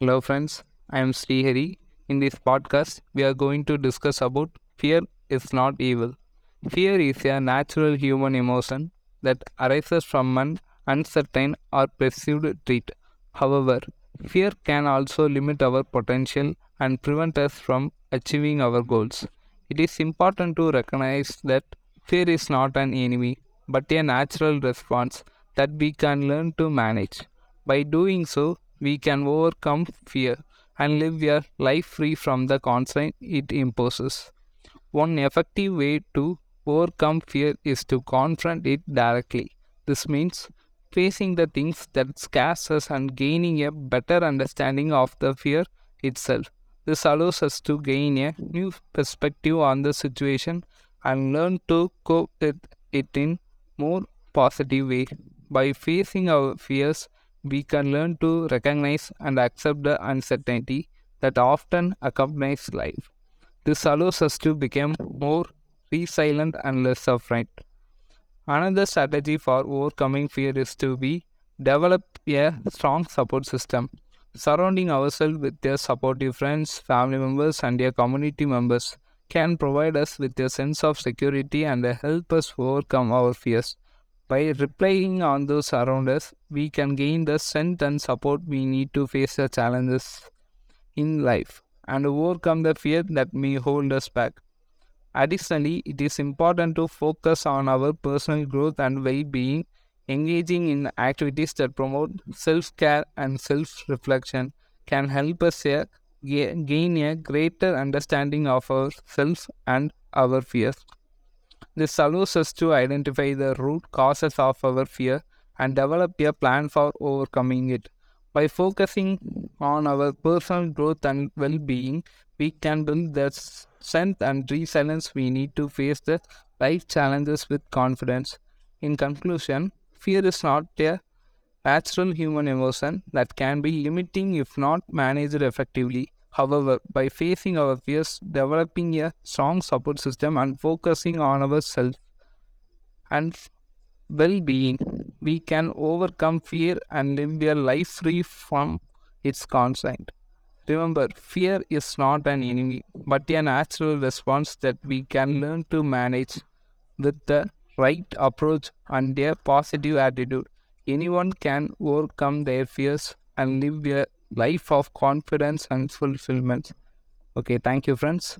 Hello, friends. I am Srihari. In this podcast, we are going to discuss about fear is not evil. Fear is a natural human emotion that arises from an uncertain or perceived threat. However, fear can also limit our potential and prevent us from achieving our goals. It is important to recognize that fear is not an enemy but a natural response that we can learn to manage. By doing so, we can overcome fear and live a life free from the constraint it imposes. One effective way to overcome fear is to confront it directly. This means facing the things that scares us and gaining a better understanding of the fear itself. This allows us to gain a new perspective on the situation and learn to cope with it in more positive way. By facing our fears, we can learn to recognize and accept the uncertainty that often accompanies life. This allows us to become more resilient and less afraid. Another strategy for overcoming fear is to be develop a strong support system. Surrounding ourselves with their supportive friends, family members, and their community members can provide us with a sense of security and help us overcome our fears. By relying on those around us, we can gain the strength and support we need to face the challenges in life and overcome the fear that may hold us back. Additionally, it is important to focus on our personal growth and well being, engaging in activities that promote self care and self reflection can help us gain a greater understanding of ourselves and our fears. This allows us to identify the root causes of our fear and develop a plan for overcoming it. By focusing on our personal growth and well being, we can build the strength and resilience we need to face the life challenges with confidence. In conclusion, fear is not a natural human emotion that can be limiting if not managed effectively. However, by facing our fears, developing a strong support system, and focusing on ourselves and well being, we can overcome fear and live a life free from its constraint. Remember, fear is not an enemy, but a natural response that we can learn to manage with the right approach and a positive attitude. Anyone can overcome their fears and live a life of confidence and fulfillment. Okay, thank you, friends.